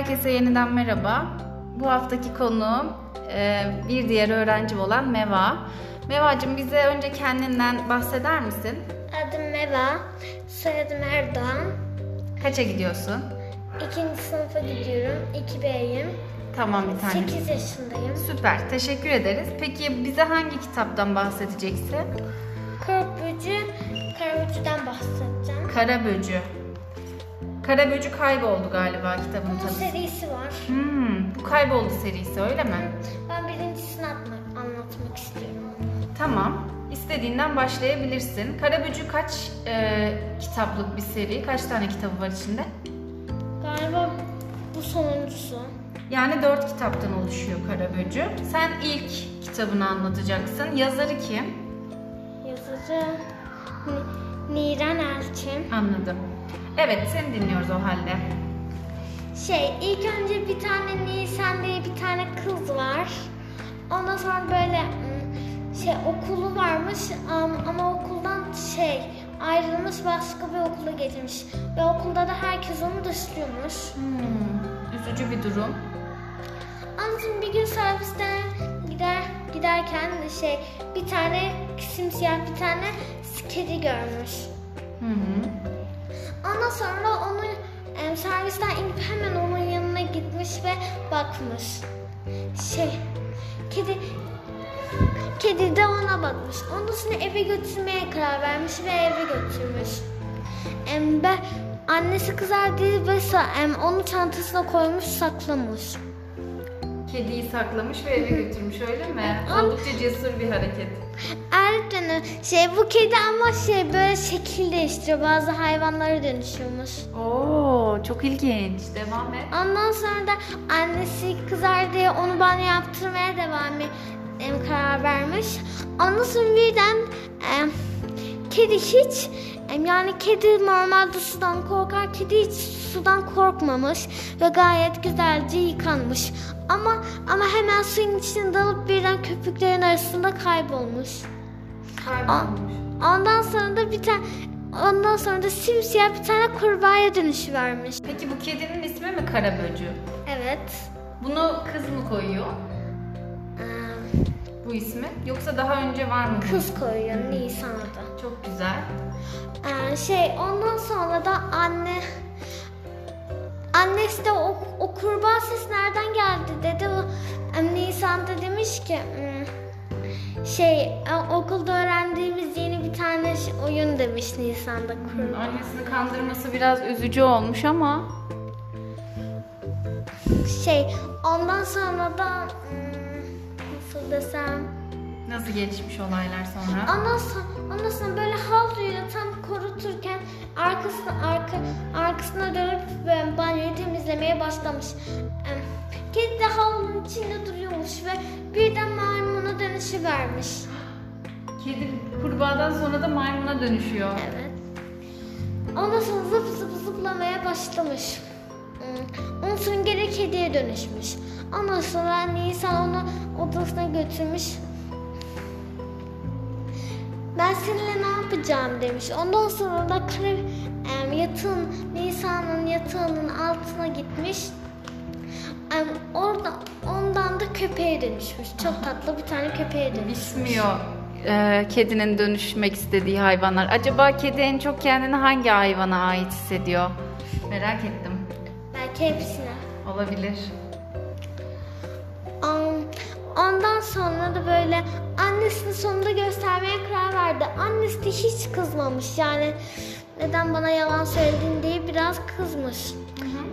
Herkese yeniden merhaba. Bu haftaki konuğum e, bir diğer öğrencim olan Meva. Mevacığım bize önce kendinden bahseder misin? Adım Meva, soyadım Erdoğan. Kaça gidiyorsun? İkinci sınıfa gidiyorum, 2B'yim. Tamam bir tane. 8 yaşındayım. Süper, teşekkür ederiz. Peki bize hangi kitaptan bahsedeceksin? Korkbucu, Karabucu'dan bahsedeceğim. Kara Kara Böcü kayboldu galiba kitabın Bunun tadı. serisi var. Hmm, bu kayboldu serisi öyle mi? Ben birincisini atmak, anlatmak istiyorum. Tamam. İstediğinden başlayabilirsin. Kara Böcü kaç e, kitaplık bir seri? Kaç tane kitabı var içinde? Galiba bu sonuncusu. Yani dört kitaptan oluşuyor Kara Böcü. Sen ilk kitabını anlatacaksın. Yazarı kim? Yazıcı Ni- Niran Elçin. Anladım. Evet, seni dinliyoruz o halde. Şey, ilk önce bir tane Nisan diye bir tane kız var. Ondan sonra böyle ım, şey okulu varmış am- ama okuldan şey ayrılmış başka bir okula geçmiş. Ve okulda da herkes onu dışlıyormuş. Hmm, üzücü bir durum. Anlatın bir gün servisten gider giderken şey bir tane simsiyah bir tane kedi görmüş. Hı hı. Ondan sonra onu em, servisten inip hemen onun yanına gitmiş ve bakmış. Şey, kedi kedi de ona bakmış. Ondan sonra eve götürmeye karar vermiş ve eve götürmüş. Em, ben, annesi kızar diye ve onu çantasına koymuş saklamış. Kediyi saklamış ve eve götürmüş öyle mi? Oldukça cesur bir hareket. Erdoğan'ı şey bu kedi ama şey böyle şekil değiştiriyor. Bazı hayvanlara dönüşüyormuş. Oo, çok ilginç. Devam et. Ondan sonra da annesi kızar diye onu banyo yaptırmaya devam em, karar vermiş. Ondan sonra birden em, kedi hiç em, yani kedi normalde sudan korkar. Kedi hiç sudan korkmamış ve gayet güzelce yıkanmış. Ama ama hemen suyun içine dalıp birden köpüklerin arasında kaybolmuş. Kaybolmuş. Ondan sonra da bir tane ondan sonra da simsiyah bir tane kurbağaya dönüşüvermiş. Peki bu kedinin ismi mi Kara Böcü? Evet. Bunu kız mı koyuyor? Em, Bu ismi? Yoksa daha önce var mı? Kız koyuyor Nisan'da. Çok güzel. Ee, şey ondan sonra da anne annesi de o, o kurbağa ses nereden geldi dedi. O, em, Nisan'da demiş ki "Hmm, şey e, okulda öğrendiğimiz yeni bir tane oyun demiş Nisan'da kurbağa. Annesini kandırması biraz üzücü olmuş ama Şey ondan sonra da hmm, nasıl desem nasıl gelişmiş olaylar sonra? Ondan sonra, ondan sonra böyle havluyla tam kuruturken arkasına arka, arkasına dönüp böyle banyoyu temizlemeye başlamış. Kedi de havlunun içinde duruyormuş ve birden maymuna dönüşüvermiş. Kedi kurbağadan sonra da maymuna dönüşüyor. Evet. Ondan sonra zıp zıp zıplamaya başlamış. Hmm, Ondan sonra geri kediye dönüşmüş. Ondan sonra Nisan onu odasına götürmüş. Ben seninle ne yapacağım demiş. Ondan sonra da kare, em, yatağın, Nisan'ın yatağının altına gitmiş. Em, orada ondan da köpeğe dönüşmüş. Çok tatlı bir tane köpeğe dönüşmüş. Bilmiyor e, kedinin dönüşmek istediği hayvanlar. Acaba kedi en çok kendini hangi hayvana ait hissediyor? Merak ettim. Belki hepsine. Olabilir. Am- Ondan sonra da böyle annesini sonunda göstermeye verdi. Annesi de hiç kızmamış yani neden bana yalan söyledin diye biraz kızmış.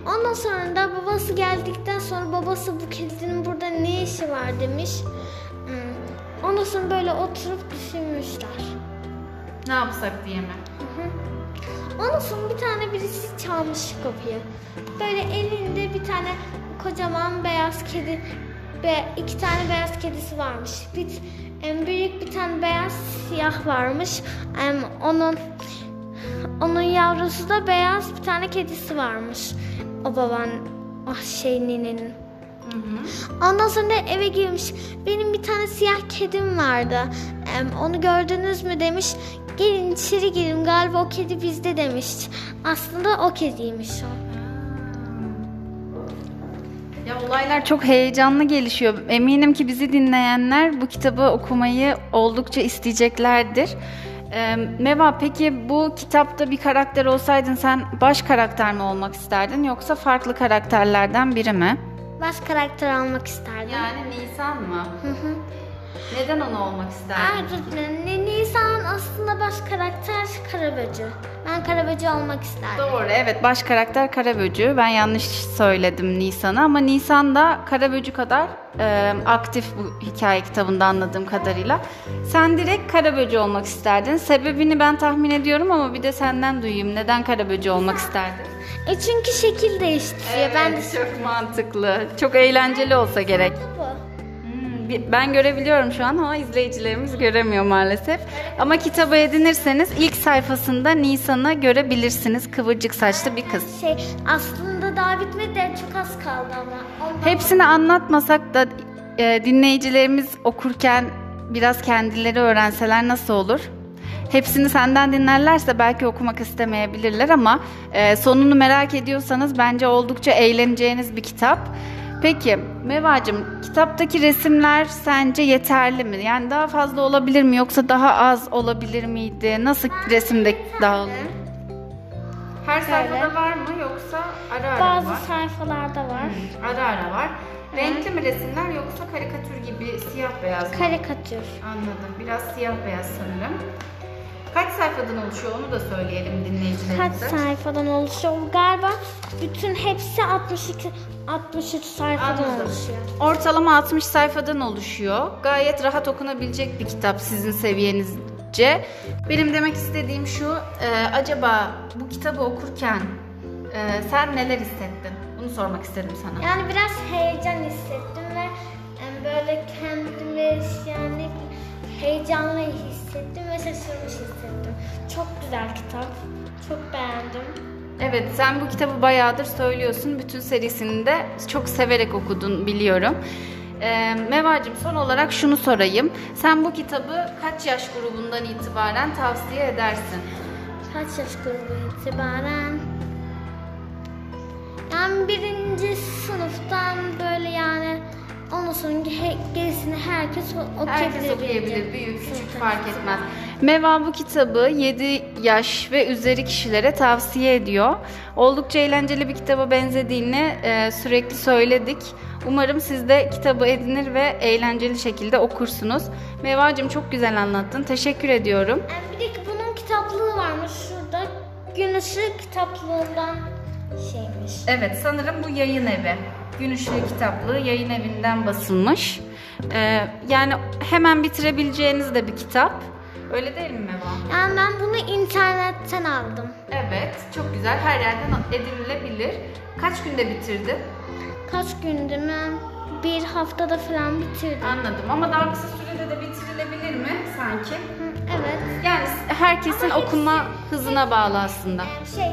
Ondan sonra da babası geldikten sonra babası bu kedinin burada ne işi var demiş. Hmm. Ondan sonra böyle oturup düşünmüşler. Ne yapsak diye mi? Ondan sonra bir tane birisi çalmış kapıyı. Böyle elinde bir tane kocaman beyaz kedi ve iki tane beyaz kedisi varmış. Bir em, büyük bir tane beyaz siyah varmış. Em, onun onun yavrusu da beyaz bir tane kedisi varmış. O baban ah şey ninenin. Hı hı. Ondan sonra eve girmiş. Benim bir tane siyah kedim vardı. Em, onu gördünüz mü demiş. Gelin içeri girin galiba o kedi bizde demiş. Aslında o kediymiş o. Ya olaylar çok heyecanlı gelişiyor. Eminim ki bizi dinleyenler bu kitabı okumayı oldukça isteyeceklerdir. Ee, Meva peki bu kitapta bir karakter olsaydın sen baş karakter mi olmak isterdin yoksa farklı karakterlerden biri mi? Baş karakter olmak isterdim. Yani Nisan mı? Hı hı. Neden onu olmak isterdin? Öğretmenim, Nisan aslında baş karakter Karaböcü. Ben Karaböcü olmak isterdim. Doğru evet baş karakter Karaböcü. Ben yanlış söyledim Nisan'a ama Nisan da Karaböcü kadar e, aktif bu hikaye kitabında anladığım kadarıyla. Sen direkt Karaböcü olmak isterdin. Sebebini ben tahmin ediyorum ama bir de senden duyayım. Neden Karaböcü olmak isterdin? E çünkü şekil değiştiriyor. ben de çok mantıklı. Çok eğlenceli olsa gerek. bu. Ben görebiliyorum şu an ama izleyicilerimiz göremiyor maalesef. Ama kitabı edinirseniz ilk sayfasında Nisan'ı görebilirsiniz. Kıvırcık saçlı bir kız. Şey aslında daha bitmedi de çok az kaldı ama. Ondan Hepsini anlatmasak da e, dinleyicilerimiz okurken biraz kendileri öğrenseler nasıl olur? Hepsini senden dinlerlerse belki okumak istemeyebilirler ama e, sonunu merak ediyorsanız bence oldukça eğleneceğiniz bir kitap. Peki Mevacım kitaptaki resimler sence yeterli mi? Yani daha fazla olabilir mi yoksa daha az olabilir miydi? Nasıl resimde dağılıyor? Her sayfada var mı yoksa ara ara bazı mı var? sayfalarda var. Ara ara var. Renkli mi resimler yoksa karikatür gibi siyah beyaz mı? Karikatür. Anladım. Biraz siyah beyaz sanırım. Kaç sayfadan oluşuyor onu da söyleyelim Kaç dinleyicilerimize. sayfadan oluşuyor? Galiba bütün hepsi 62 63 sayfadan Anladım. oluşuyor. Ortalama 60 sayfadan oluşuyor. Gayet rahat okunabilecek bir kitap sizin seviyenizce. Benim demek istediğim şu, e, acaba bu kitabı okurken e, sen neler hissettin? Bunu sormak istedim sana. Yani biraz heyecan hissettim ve em, böyle kendimi yani heyecanlı hissettim ve şaşırmış hissettim. Çok güzel kitap. Çok beğendim. Evet, sen bu kitabı bayağıdır söylüyorsun. Bütün serisini de çok severek okudun biliyorum. Ee, Mevacım son olarak şunu sorayım. Sen bu kitabı kaç yaş grubundan itibaren tavsiye edersin? Kaç yaş grubu itibaren? Yani birinci sınıftan böyle yani ondan sonra he- gerisini herkes okuyabilir. Herkes okuyabilir, büyük küçük fark etmez. Meva bu kitabı 7 yaş ve üzeri kişilere tavsiye ediyor. Oldukça eğlenceli bir kitaba benzediğini e, sürekli söyledik. Umarım siz de kitabı edinir ve eğlenceli şekilde okursunuz. Mevacım çok güzel anlattın. Teşekkür ediyorum. Yani bir de bunun kitaplığı varmış şurada. Gün ışığı kitaplığından şeymiş. Evet sanırım bu yayın evi. Gün Işığı kitaplığı yayın evinden basılmış. Ee, yani hemen bitirebileceğiniz de bir kitap. Öyle değil mi Meva? Yani ben bunu internetten aldım. Evet çok güzel her yerden edinilebilir. Kaç günde bitirdin? Kaç gündü ben bir haftada falan bitirdim. Anladım ama daha kısa sürede de bitirilebilir mi sanki? Hı, Evet. Yani herkesin Ama hepsi- okuma hızına bağlı aslında. Şey,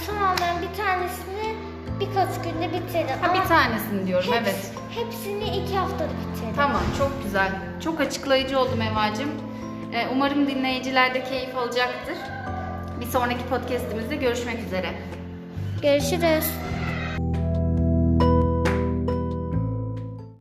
em, tamamen bir tanesini birkaç günde bitirdim. Ha, Ama bir tanesini diyorum heps- evet. Hepsini iki haftada bitirdim. Tamam çok güzel. Çok açıklayıcı oldu Mevacım. Ee, umarım dinleyiciler de keyif alacaktır. Bir sonraki podcastimizde görüşmek üzere. Görüşürüz.